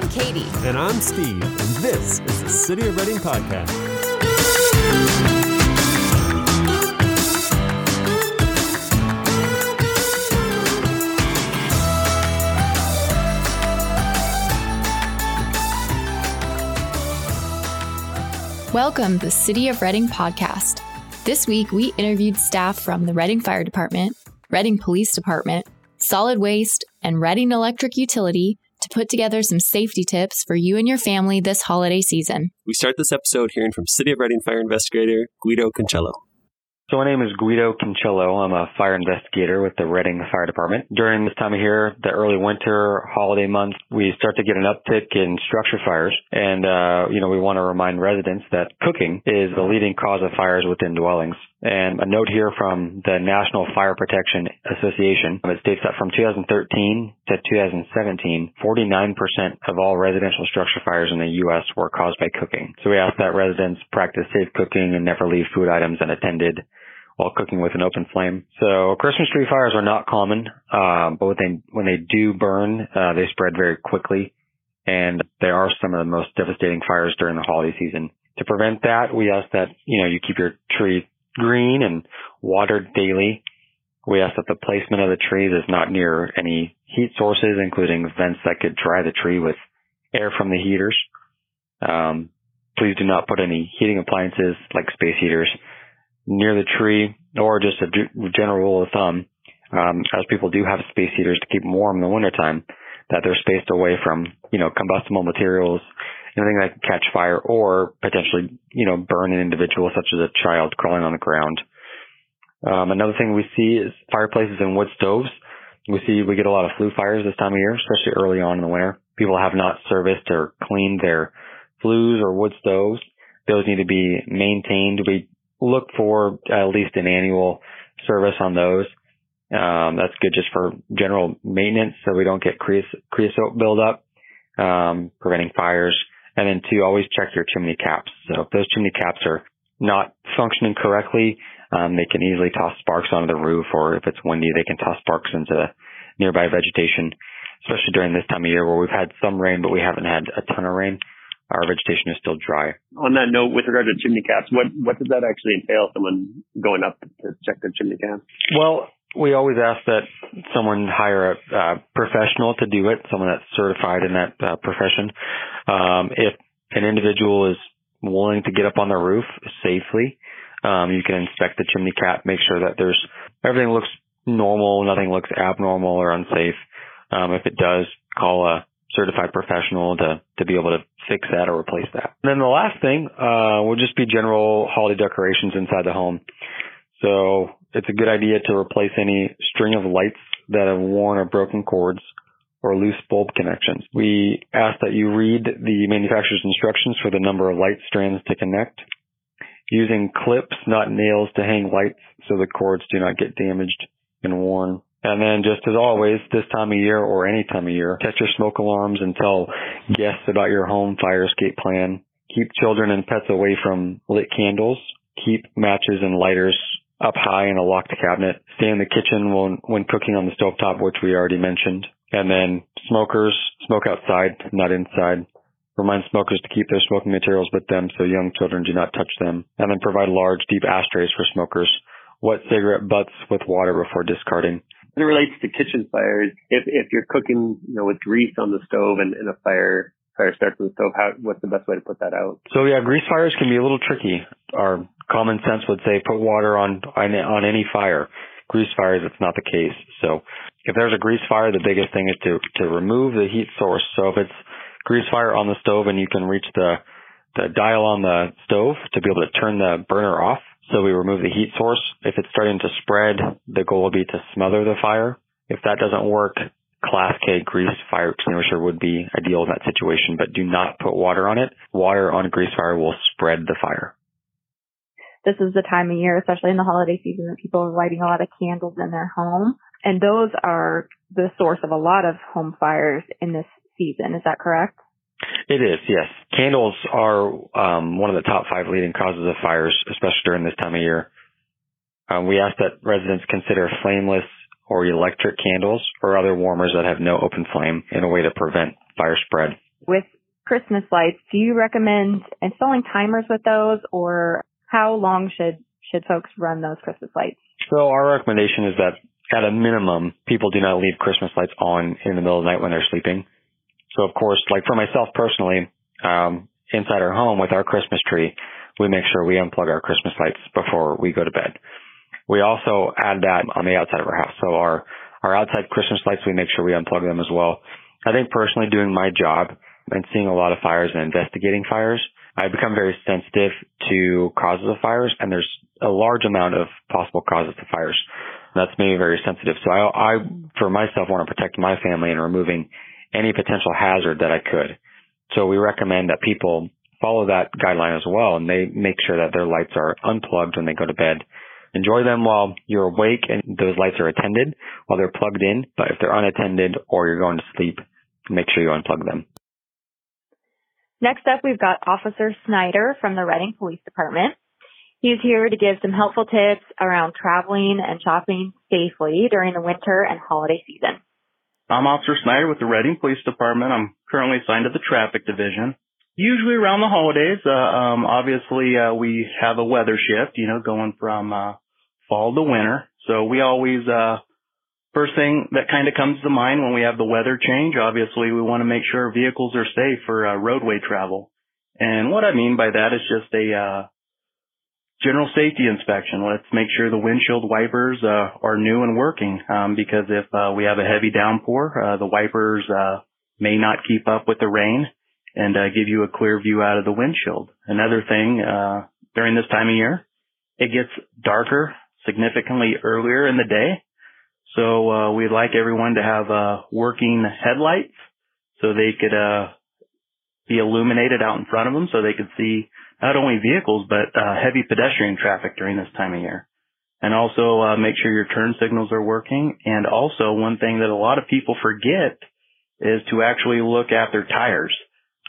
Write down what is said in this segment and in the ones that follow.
I'm Katie. And I'm Steve, and this is the City of Redding Podcast. Welcome to the City of Redding podcast. This week, we interviewed staff from the Redding Fire Department, Redding Police Department, Solid Waste, and Redding Electric Utility to put together some safety tips for you and your family this holiday season. We start this episode hearing from City of Redding Fire Investigator Guido Concello. So my name is Guido Concello. I'm a fire investigator with the Redding Fire Department. During this time of year, the early winter holiday months, we start to get an uptick in structure fires. And, uh, you know, we want to remind residents that cooking is the leading cause of fires within dwellings. And a note here from the National Fire Protection Association. It states that from 2013 to 2017, 49% of all residential structure fires in the U.S. were caused by cooking. So we ask that residents practice safe cooking and never leave food items unattended while cooking with an open flame. So Christmas tree fires are not common, uh, but when they, when they do burn, uh, they spread very quickly. And they are some of the most devastating fires during the holiday season. To prevent that, we ask that, you know, you keep your tree green and watered daily. We ask that the placement of the trees is not near any heat sources, including vents that could dry the tree with air from the heaters. Um, please do not put any heating appliances like space heaters near the tree or just a general rule of thumb, um, as people do have space heaters to keep warm in the wintertime, that they're spaced away from, you know, combustible materials anything that can catch fire or potentially, you know, burn an individual such as a child crawling on the ground. Um, another thing we see is fireplaces and wood stoves. We see we get a lot of flue fires this time of year, especially early on in the winter. People have not serviced or cleaned their flues or wood stoves. Those need to be maintained. We look for at least an annual service on those. Um, that's good just for general maintenance so we don't get creosote buildup, um, preventing fires. And then two, always check your chimney caps. So if those chimney caps are not functioning correctly, um, they can easily toss sparks onto the roof, or if it's windy, they can toss sparks into the nearby vegetation, especially during this time of year where we've had some rain, but we haven't had a ton of rain. Our vegetation is still dry. On that note, with regard to chimney caps, what what does that actually entail? Someone going up to check the chimney cap? Well, we always ask that someone hire a uh, professional to do it, someone that's certified in that uh, profession. Um, if an individual is willing to get up on the roof safely, um, you can inspect the chimney cap, make sure that there's everything looks normal, nothing looks abnormal or unsafe. Um, if it does, call a certified professional to to be able to fix that or replace that. And then the last thing uh, will just be general holiday decorations inside the home. So it's a good idea to replace any string of lights that have worn or broken cords or loose bulb connections. We ask that you read the manufacturer's instructions for the number of light strands to connect. Using clips, not nails, to hang lights so the cords do not get damaged and worn. And then just as always, this time of year or any time of year, test your smoke alarms and tell guests about your home fire escape plan. Keep children and pets away from lit candles. Keep matches and lighters up high in a locked cabinet. Stay in the kitchen when, when cooking on the stovetop, which we already mentioned. And then smokers, smoke outside, not inside. Remind smokers to keep their smoking materials with them so young children do not touch them. And then provide large, deep ashtrays for smokers. Wet cigarette butts with water before discarding. And it relates to kitchen fires. If if you're cooking, you know, with grease on the stove and, and a fire fire starts on the stove, how what's the best way to put that out? So yeah, grease fires can be a little tricky. Our common sense would say put water on on any fire. Grease fires, it's not the case. So if there's a grease fire, the biggest thing is to to remove the heat source. So if it's grease fire on the stove and you can reach the the dial on the stove to be able to turn the burner off. So we remove the heat source. If it's starting to spread, the goal would be to smother the fire. If that doesn't work, Class K grease fire extinguisher would be ideal in that situation, but do not put water on it. Water on grease fire will spread the fire this is the time of year, especially in the holiday season, that people are lighting a lot of candles in their home. And those are the source of a lot of home fires in this season. Is that correct? It is, yes. Candles are um, one of the top five leading causes of fires, especially during this time of year. Um, we ask that residents consider flameless or electric candles or other warmers that have no open flame in a way to prevent fire spread. with Christmas lights, do you recommend installing timers with those or how long should, should folks run those Christmas lights? So our recommendation is that at a minimum, people do not leave Christmas lights on in the middle of the night when they're sleeping. So of course, like for myself personally, um, inside our home with our Christmas tree, we make sure we unplug our Christmas lights before we go to bed. We also add that on the outside of our house. So our, our outside Christmas lights, we make sure we unplug them as well. I think personally doing my job and seeing a lot of fires and investigating fires, I become very sensitive to causes of fires and there's a large amount of possible causes of fires. That's made me very sensitive. So I, I, for myself, want to protect my family and removing any potential hazard that I could. So we recommend that people follow that guideline as well and they make sure that their lights are unplugged when they go to bed. Enjoy them while you're awake and those lights are attended while they're plugged in. But if they're unattended or you're going to sleep, make sure you unplug them. Next up, we've got Officer Snyder from the Redding Police Department. He's here to give some helpful tips around traveling and shopping safely during the winter and holiday season. I'm Officer Snyder with the Redding Police Department. I'm currently assigned to the traffic division. Usually around the holidays, uh, um, obviously, uh, we have a weather shift, you know, going from, uh, fall to winter. So we always, uh, first thing that kind of comes to mind when we have the weather change, obviously we want to make sure vehicles are safe for, uh, roadway travel. And what I mean by that is just a, uh, general safety inspection. Let's make sure the windshield wipers uh, are new and working um, because if uh, we have a heavy downpour, uh, the wipers uh, may not keep up with the rain and uh, give you a clear view out of the windshield. Another thing uh, during this time of year, it gets darker significantly earlier in the day. So we'd like everyone to have working headlights so they could be illuminated out in front of them so they could see not only vehicles, but uh, heavy pedestrian traffic during this time of year. And also uh, make sure your turn signals are working. And also one thing that a lot of people forget is to actually look at their tires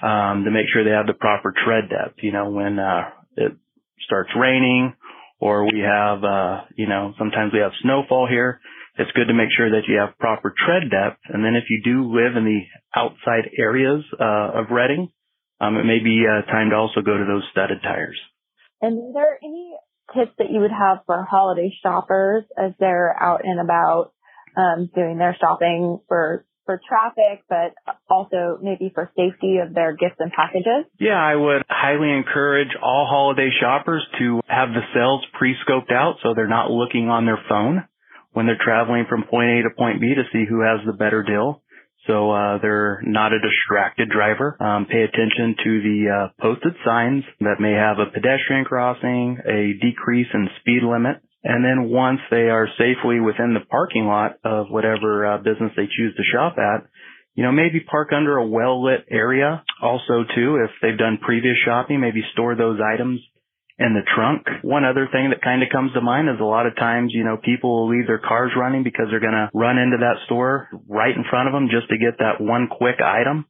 um, to make sure they have the proper tread depth. You know, when uh, it starts raining or we have, uh, you know, sometimes we have snowfall here, it's good to make sure that you have proper tread depth. And then if you do live in the outside areas uh, of Redding, um, it may be uh, time to also go to those studded tires. And are there any tips that you would have for holiday shoppers as they're out and about um, doing their shopping for for traffic, but also maybe for safety of their gifts and packages? Yeah, I would highly encourage all holiday shoppers to have the sales pre-scoped out so they're not looking on their phone when they're traveling from point A to point B to see who has the better deal. So uh, they're not a distracted driver. Um, pay attention to the uh, posted signs that may have a pedestrian crossing, a decrease in speed limit, and then once they are safely within the parking lot of whatever uh, business they choose to shop at, you know, maybe park under a well lit area. Also, too, if they've done previous shopping, maybe store those items in the trunk. One other thing that kind of comes to mind is a lot of times, you know, people will leave their cars running because they're going to run into that store right in front of them just to get that one quick item.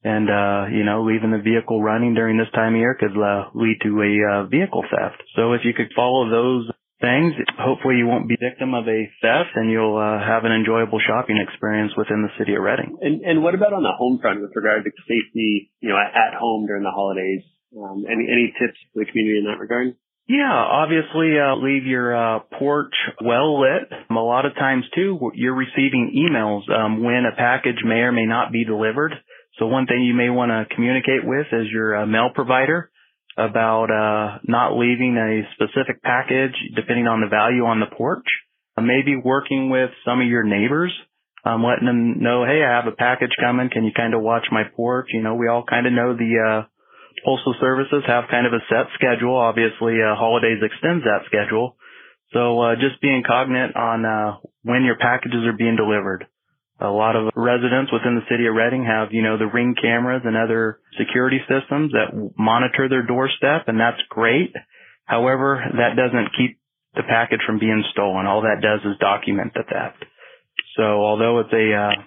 And, uh, you know, leaving the vehicle running during this time of year could uh, lead to a uh, vehicle theft. So if you could follow those things, hopefully you won't be victim of a theft and you'll uh, have an enjoyable shopping experience within the city of Redding. And, and what about on the home front with regard to safety, you know, at home during the holidays? Um, any any tips for the community in that regard? Yeah, obviously, uh, leave your uh, porch well lit. A lot of times too, you're receiving emails um, when a package may or may not be delivered. So one thing you may want to communicate with is your uh, mail provider about uh, not leaving a specific package depending on the value on the porch. Uh, maybe working with some of your neighbors, um, letting them know, hey, I have a package coming. Can you kind of watch my porch? You know, we all kind of know the uh, postal services have kind of a set schedule. Obviously, uh, holidays extends that schedule. So uh, just being cognizant on uh, when your packages are being delivered. A lot of residents within the city of Redding have, you know, the ring cameras and other security systems that monitor their doorstep, and that's great. However, that doesn't keep the package from being stolen. All that does is document the theft. So although it's a, uh,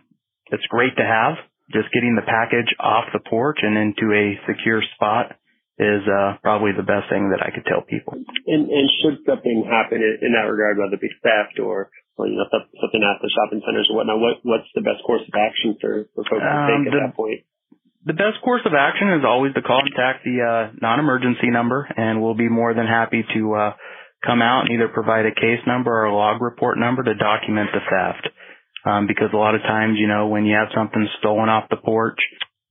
it's great to have, just getting the package off the porch and into a secure spot is uh, probably the best thing that I could tell people. And, and should something happen in, that regard, whether it be theft or, or you know something at the shopping centers or whatnot, what what's the best course of action for, for folks to take um, at that point? The best course of action is always to contact the uh, non-emergency number, and we'll be more than happy to uh, come out and either provide a case number or a log report number to document the theft. Um, because a lot of times, you know, when you have something stolen off the porch,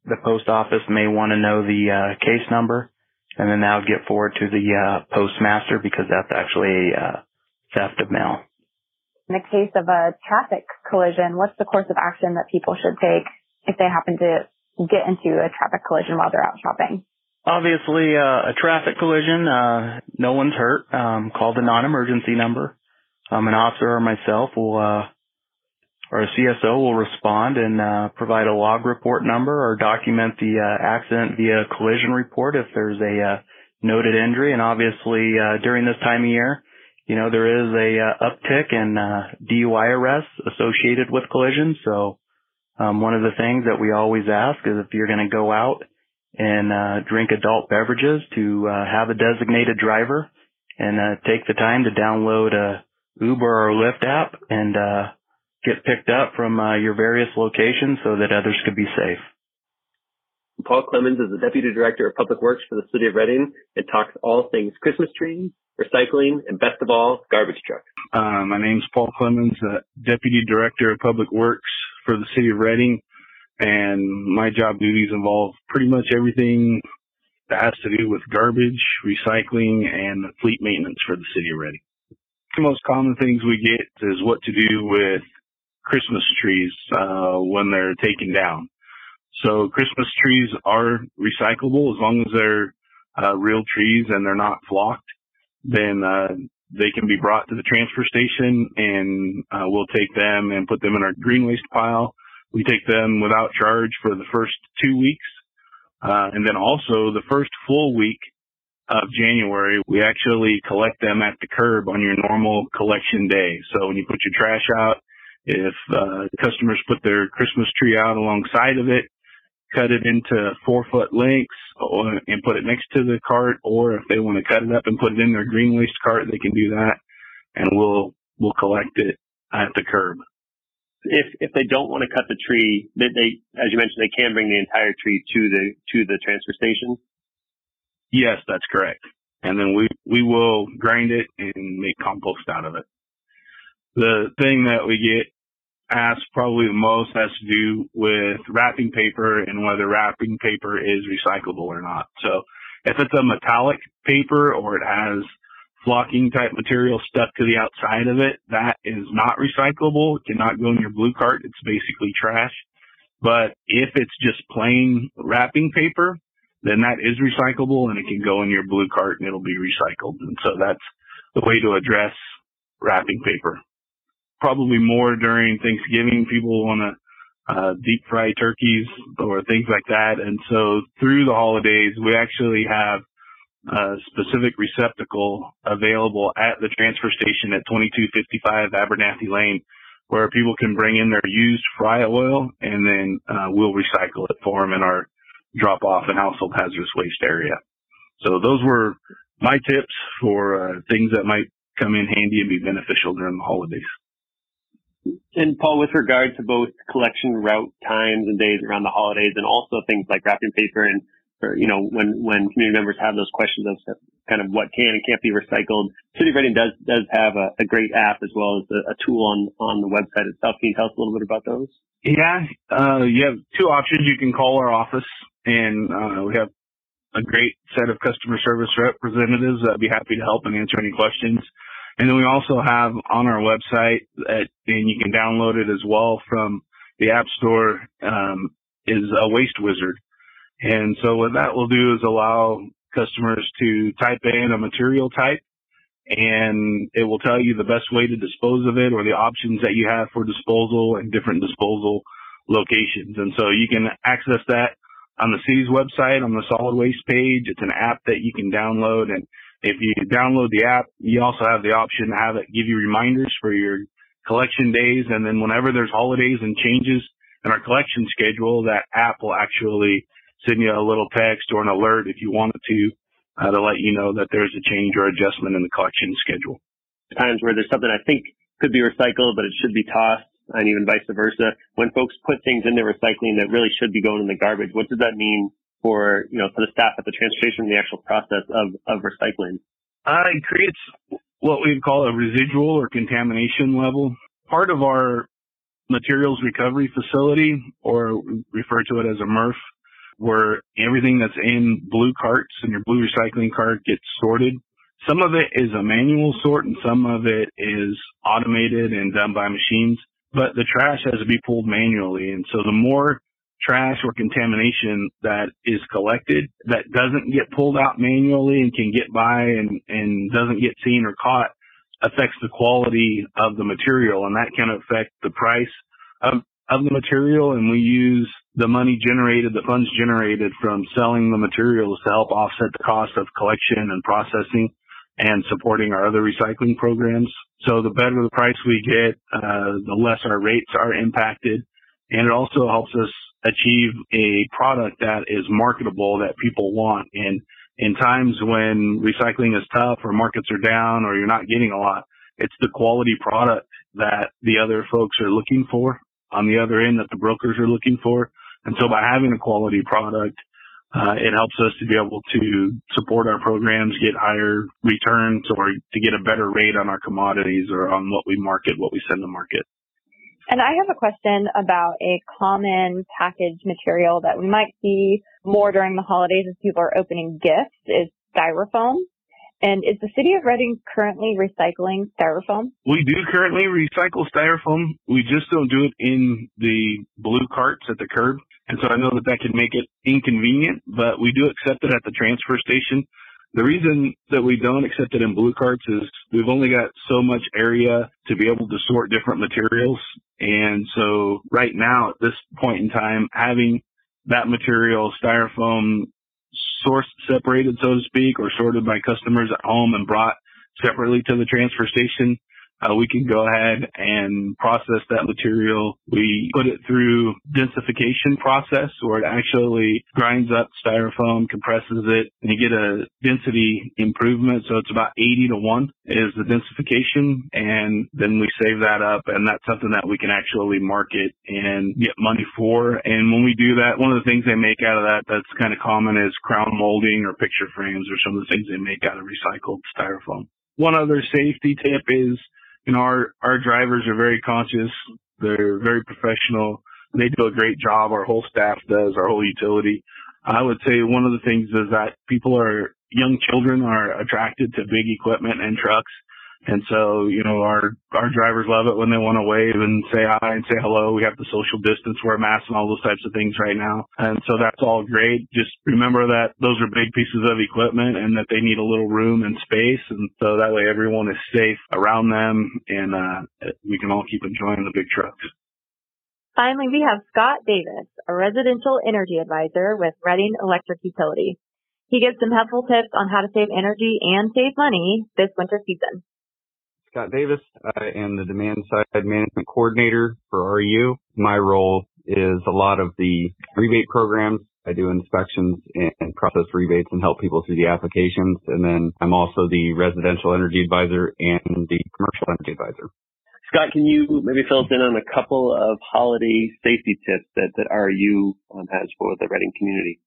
the post office may want to know the uh, case number, and then that'll get forward to the uh, postmaster because that's actually a uh, theft of mail. In the case of a traffic collision, what's the course of action that people should take if they happen to get into a traffic collision while they're out shopping? Obviously, uh, a traffic collision, uh, no one's hurt. Um, call the non-emergency number. Um, an officer or myself will, uh, a CSO will respond and uh, provide a log report number or document the uh, accident via collision report if there's a uh, noted injury. And obviously, uh, during this time of year, you know, there is a uh, uptick in uh, DUI arrests associated with collisions. So um, one of the things that we always ask is if you're going to go out and drink adult beverages to have a designated driver and take the time to download a Uber or Lyft app and uh, get picked up from uh, your various locations so that others could be safe. Paul Clemens is the Deputy Director of Public Works for the City of Redding and talks all things Christmas trees, recycling, and best of all, garbage trucks. Uh, my name's Paul Clemens, uh, Deputy Director of Public Works for the City of Redding, and my job duties involve pretty much everything that has to do with garbage, recycling, and fleet maintenance for the City of Redding. The most common things we get is what to do with Christmas trees uh, when they're taken down. So Christmas trees are recyclable as long as they're uh, real trees and they're not flocked. Then uh, they can be brought to the transfer station, and uh, we'll take them and put them in our green waste pile. We take them without charge for the first two weeks, uh, and then also the first full week of January, we actually collect them at the curb on your normal collection day. So when you put your trash out, if uh, customers put their Christmas tree out alongside of it, cut it into four foot lengths and put it next to the cart, or if they want to cut it up and put it in their green waste cart, they can do that, and we'll we'll collect it at the curb. If if they don't want to cut the tree, they, they as you mentioned, they can bring the entire tree to the to the transfer station. Yes, that's correct. And then we we will grind it and make compost out of it. The thing that we get asked probably the most has to do with wrapping paper and whether wrapping paper is recyclable or not. So if it's a metallic paper or it has flocking type material stuck to the outside of it, that is not recyclable. It cannot go in your blue cart. It's basically trash. But if it's just plain wrapping paper, then that is recyclable and it can go in your blue cart and it'll be recycled. And so that's the way to address wrapping paper probably more during Thanksgiving. People want to uh, deep fry turkeys or things like that. And so through the holidays, we actually have a specific receptacle available at the transfer station at 2255 Abernathy Lane where people can bring in their used fry oil and then uh, we'll recycle it for them in our drop off and household hazardous waste area. So those were my tips for uh, things that might come in handy and be beneficial during the holidays. And Paul, with regard to both collection route times and days around the holidays, and also things like wrapping paper, and for, you know, when when community members have those questions of kind of what can and can't be recycled, City of Redding does does have a, a great app as well as a, a, tool on on the website itself. Can you tell us a little bit about those? Yeah, uh, you have two options. You can call our office, and uh, we have a great set of customer service representatives that'd be happy to help and answer any questions. And then we also have on our website, that, and you can download it as well from the App Store, um, is a waste wizard. And so what that will do is allow customers to type in a material type and it will tell you the best way to dispose of it or the options that you have for disposal and different disposal locations. And so you can access that on the city's website on the solid waste page. It's an app that you can download and if you download the app, you also have the option to have it give you reminders for your collection days. And then whenever there's holidays and changes in our collection schedule, that app will actually send you a little text or an alert if you wanted to, uh, to let you know that there's a change or adjustment in the collection schedule. Times where there's something I think could be recycled, but it should be tossed. and even vice versa. When folks put things into recycling that really should be going in the garbage, what does that mean for, you know, for the staff at the transportation, the actual process of, of recycling? Uh, it creates what we call a residual or contamination level. Part of our materials recovery facility, or refer to it as a MRF, where everything that's in blue carts and your blue recycling cart gets sorted. Some of it is a manual sort and some of it is automated and done by machines, but the trash has to be pulled manually. And so the more trash or contamination that is collected that doesn't get pulled out manually and can get by and, and doesn't get seen or caught affects the quality of the material and that can affect the price of, of the material and we use the money generated, the funds generated from selling the materials to help offset the cost of collection and processing and supporting our other recycling programs. So the better the price we get, uh, the less our rates are impacted. And it also helps us achieve a product that is marketable that people want. And in times when recycling is tough or markets are down or you're not getting a lot, it's the quality product that the other folks are looking for on the other end that the brokers are looking for. And so by having a quality product, uh, it helps us to be able to support our programs, get higher returns or to get a better rate on our commodities or on what we market, what we send to market. And I have a question about a common package material that we might see more during the holidays as people are opening gifts is styrofoam. And is the city of Redding currently recycling styrofoam? We do currently recycle styrofoam. We just don't do it in the blue carts at the curb. And so I know that that can make it inconvenient, but we do accept it at the transfer station. The reason that we don't accept it in blue carts is we've only got so much area to be able to sort different materials. And so right now at this point in time, having that material, styrofoam, source separated, so to speak, or sorted by customers at home and brought separately to the transfer station uh, we can go ahead and process that material. We put it through densification process where it actually grinds up styrofoam, compresses it, and you get a density improvement. So it's about 80 to 1 is the densification. And then we save that up and that's something that we can actually market and get money for. And when we do that, one of the things they make out of that that's kind of common is crown molding or picture frames or some of the things they make out of recycled styrofoam. One other safety tip is you know, our, our drivers are very conscious. They're very professional. They do a great job. Our whole staff does, our whole utility. I would say one of the things is that people are, young children are attracted to big equipment and trucks. And so, you know, our, our drivers love it when they want to wave and say hi and say hello. We have the social distance, wear masks and all those types of things right now. And so that's all great. Just remember that those are big pieces of equipment and that they need a little room and space. And so that way everyone is safe around them and, uh, we can all keep enjoying the big trucks. Finally, we have Scott Davis, a residential energy advisor with Redding Electric Utility. He gives some helpful tips on how to save energy and save money this winter season. Scott Davis. I am the demand side management coordinator for REU. My role is a lot of the rebate programs. I do inspections and process rebates and help people through the applications. And then I'm also the residential energy advisor and the commercial energy advisor. Scott, can you maybe fill us in on a couple of holiday safety tips that, that REU um, has for the Redding community?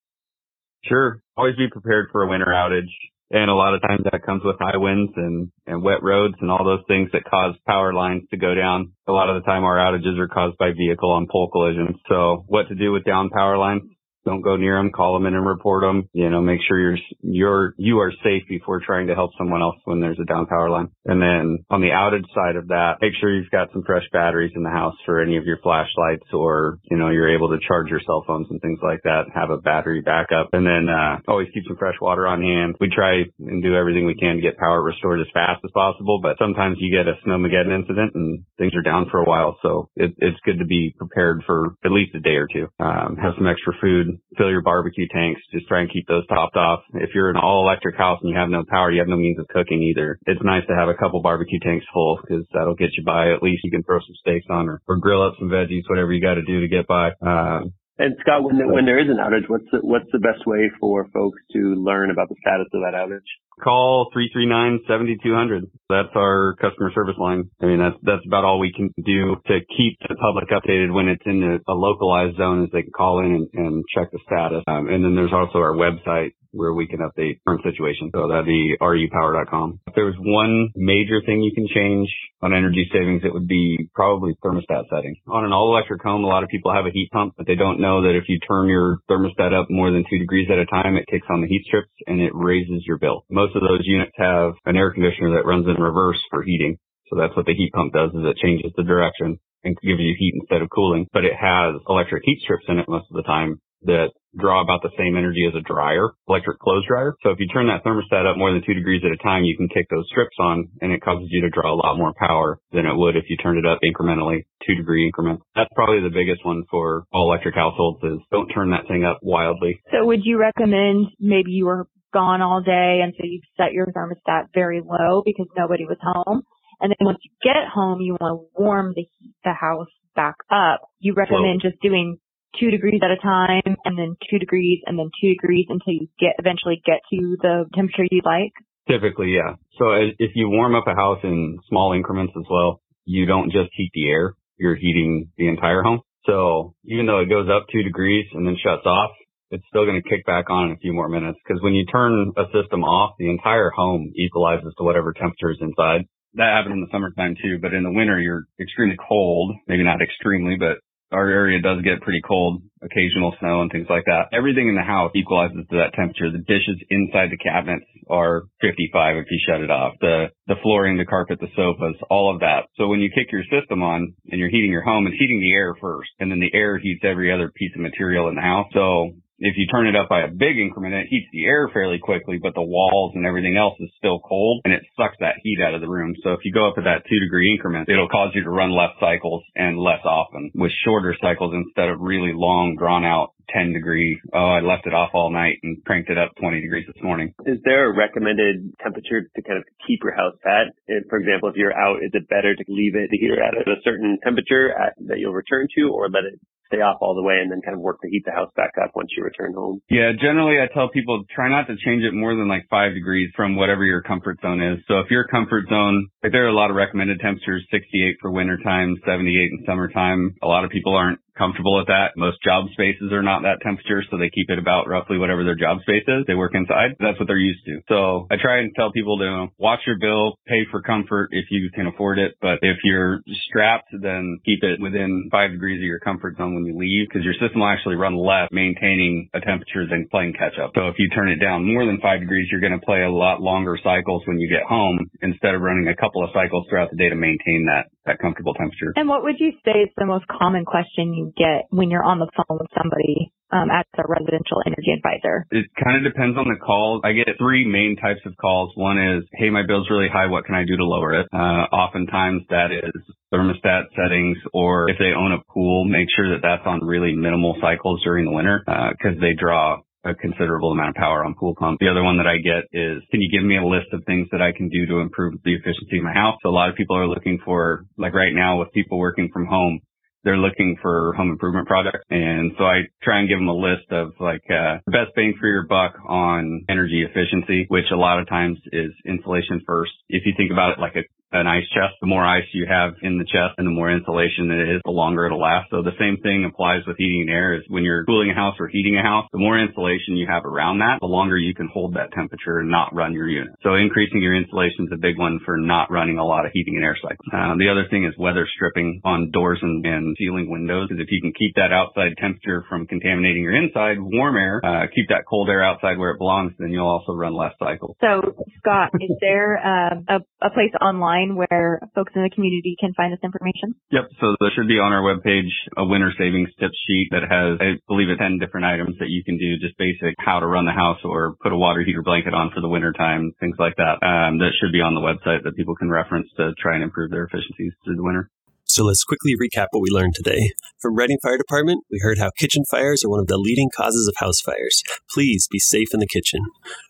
Sure. Always be prepared for a winter outage. And a lot of times that comes with high winds and, and wet roads and all those things that cause power lines to go down. A lot of the time our outages are caused by vehicle on pole collisions. So what to do with down power lines? Don't go near them. Call them in and report them. You know, make sure you're you're you are safe before trying to help someone else when there's a down power line. And then on the outage side of that, make sure you've got some fresh batteries in the house for any of your flashlights, or you know you're able to charge your cell phones and things like that. Have a battery backup, and then uh, always keep some fresh water on hand. We try and do everything we can to get power restored as fast as possible, but sometimes you get a snowmageddon incident and things are down for a while. So it, it's good to be prepared for at least a day or two. Um, have some extra food fill your barbecue tanks. Just try and keep those topped off. If you're an all electric house and you have no power, you have no means of cooking either. It's nice to have a couple barbecue tanks full because that'll get you by. At least you can throw some steaks on or, or grill up some veggies, whatever you got to do to get by. Um, And Scott, when when there is an outage, what's the, what's the best way for folks to learn about the status of that outage? Call 339-7200. That's our customer service line. I mean, that's, that's about all we can do to keep the public updated when it's in a, a localized zone is they can call in and, and check the status. Um, and then there's also our website where we can update current situation. So that'd be rupower.com. If there was one major thing you can change on energy savings, it would be probably thermostat settings. On an all electric home, a lot of people have a heat pump, but they don't know that if you turn your thermostat up more than two degrees at a time, it kicks on the heat strips and it raises your bill. Most of those units have an air conditioner that runs in reverse for heating. So that's what the heat pump does is it changes the direction and gives you heat instead of cooling, but it has electric heat strips in it most of the time that draw about the same energy as a dryer, electric clothes dryer. So if you turn that thermostat up more than two degrees at a time, you can kick those strips on and it causes you to draw a lot more power than it would if you turned it up incrementally, two degree increments. That's probably the biggest one for all electric households is don't turn that thing up wildly. So would you recommend maybe you were gone all day and so you set your thermostat very low because nobody was home? And then once you get home, you want to warm the, heat the house back up. You recommend just doing two degrees at a time and then two degrees and then two degrees until you get eventually get to the temperature you like? Typically, yeah. So if you warm up a house in small increments as well, you don't just heat the air, you're heating the entire home. So even though it goes up two degrees and then shuts off, it's still going to kick back on in a few more minutes because when you turn a system off, the entire home equalizes to whatever temperature is inside. That happens in the summertime too, but in the winter you're extremely cold, maybe not extremely, but our area does get pretty cold, occasional snow and things like that. Everything in the house equalizes to that temperature. The dishes inside the cabinets are 55 if you shut it off. The the flooring, the carpet, the sofas, all of that. So when you kick your system on and you're heating your home, it's heating the air first, and then the air heats every other piece of material in the house. So if you turn it up by a big increment, it heats the air fairly quickly, but the walls and everything else is still cold and it sucks that heat out of the room. So if you go up at that two degree increment, it'll cause you to run less cycles and less often with shorter cycles instead of really long drawn out 10 degree. Oh, I left it off all night and cranked it up 20 degrees this morning. Is there a recommended temperature to kind of keep your house at? If, for example, if you're out, is it better to leave it the heater at a certain temperature at, that you'll return to or let it stay off all the way and then kind of work to heat the house back up once you return home? Yeah, generally I tell people try not to change it more than like five degrees from whatever your comfort zone is. So if your comfort zone, like there are a lot of recommended temperatures, 68 for winter time, 78 in summertime. A lot of people aren't comfortable with that. Most job spaces are not that temperature, so they keep it about roughly whatever their job space is. They work inside. That's what they're used to. So I try and tell people to watch your bill, pay for comfort if you can afford it. But if you're strapped, then keep it within five degrees of your comfort zone when you leave because your system will actually run less maintaining a temperature than playing catch up. So if you turn it down more than five degrees, you're going to play a lot longer cycles when you get home instead of running a couple of cycles throughout the day to maintain that, that comfortable temperature. And what would you say is the most common question you get when you're on the phone with somebody um, as a residential energy advisor? It kind of depends on the call. I get three main types of calls. One is, hey, my bill's really high. What can I do to lower it? Uh, oftentimes that is thermostat settings or if they own a pool, make sure that that's on really minimal cycles during the winter because uh, they draw a considerable amount of power on pool pumps. The other one that I get is, can you give me a list of things that I can do to improve the efficiency of my house? So a lot of people are looking for, like right now with people working from home, they're looking for home improvement projects. And so I try and give them a list of like, uh, the best bang for your buck on energy efficiency, which a lot of times is insulation first. If you think about it like a an ice chest. The more ice you have in the chest and the more insulation it is, the longer it'll last. So the same thing applies with heating and air is when you're cooling a house or heating a house, the more insulation you have around that, the longer you can hold that temperature and not run your unit. So increasing your insulation is a big one for not running a lot of heating and air cycles. Uh, the other thing is weather stripping on doors and, and sealing windows because if you can keep that outside temperature from contaminating your inside, warm air, uh, keep that cold air outside where it belongs, then you'll also run less cycles. So Scott, is there uh, a, a place online online where folks in the community can find this information? Yep. So there should be on our webpage a winter savings tips sheet that has, I believe, it 10 different items that you can do, just basic how to run the house or put a water heater blanket on for the winter time, things like that. Um, that should be on the website that people can reference to try and improve their efficiencies through the winter. So let's quickly recap what we learned today. From Redding Fire Department, we heard how kitchen fires are one of the leading causes of house fires. Please be safe in the kitchen.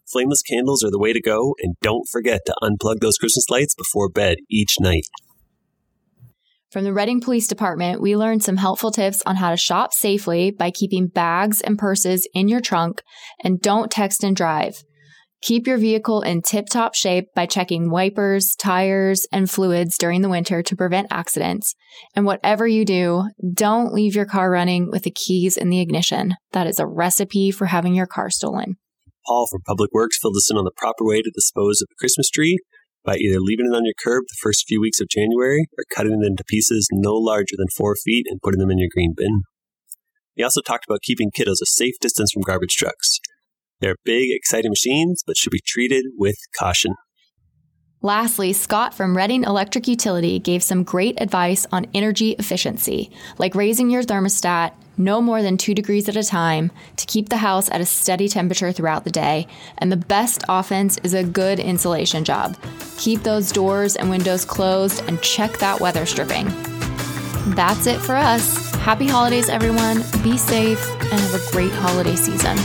Flameless candles are the way to go, and don't forget to unplug those Christmas lights before bed each night. From the Redding Police Department, we learned some helpful tips on how to shop safely by keeping bags and purses in your trunk and don't text and drive. Keep your vehicle in tip top shape by checking wipers, tires, and fluids during the winter to prevent accidents. And whatever you do, don't leave your car running with the keys in the ignition. That is a recipe for having your car stolen. Paul from Public Works filled us in on the proper way to dispose of a Christmas tree by either leaving it on your curb the first few weeks of January or cutting it into pieces no larger than four feet and putting them in your green bin. He also talked about keeping kiddos a safe distance from garbage trucks. They're big, exciting machines, but should be treated with caution. Lastly, Scott from Redding Electric Utility gave some great advice on energy efficiency, like raising your thermostat no more than two degrees at a time to keep the house at a steady temperature throughout the day. And the best offense is a good insulation job. Keep those doors and windows closed and check that weather stripping. That's it for us. Happy holidays, everyone. Be safe and have a great holiday season.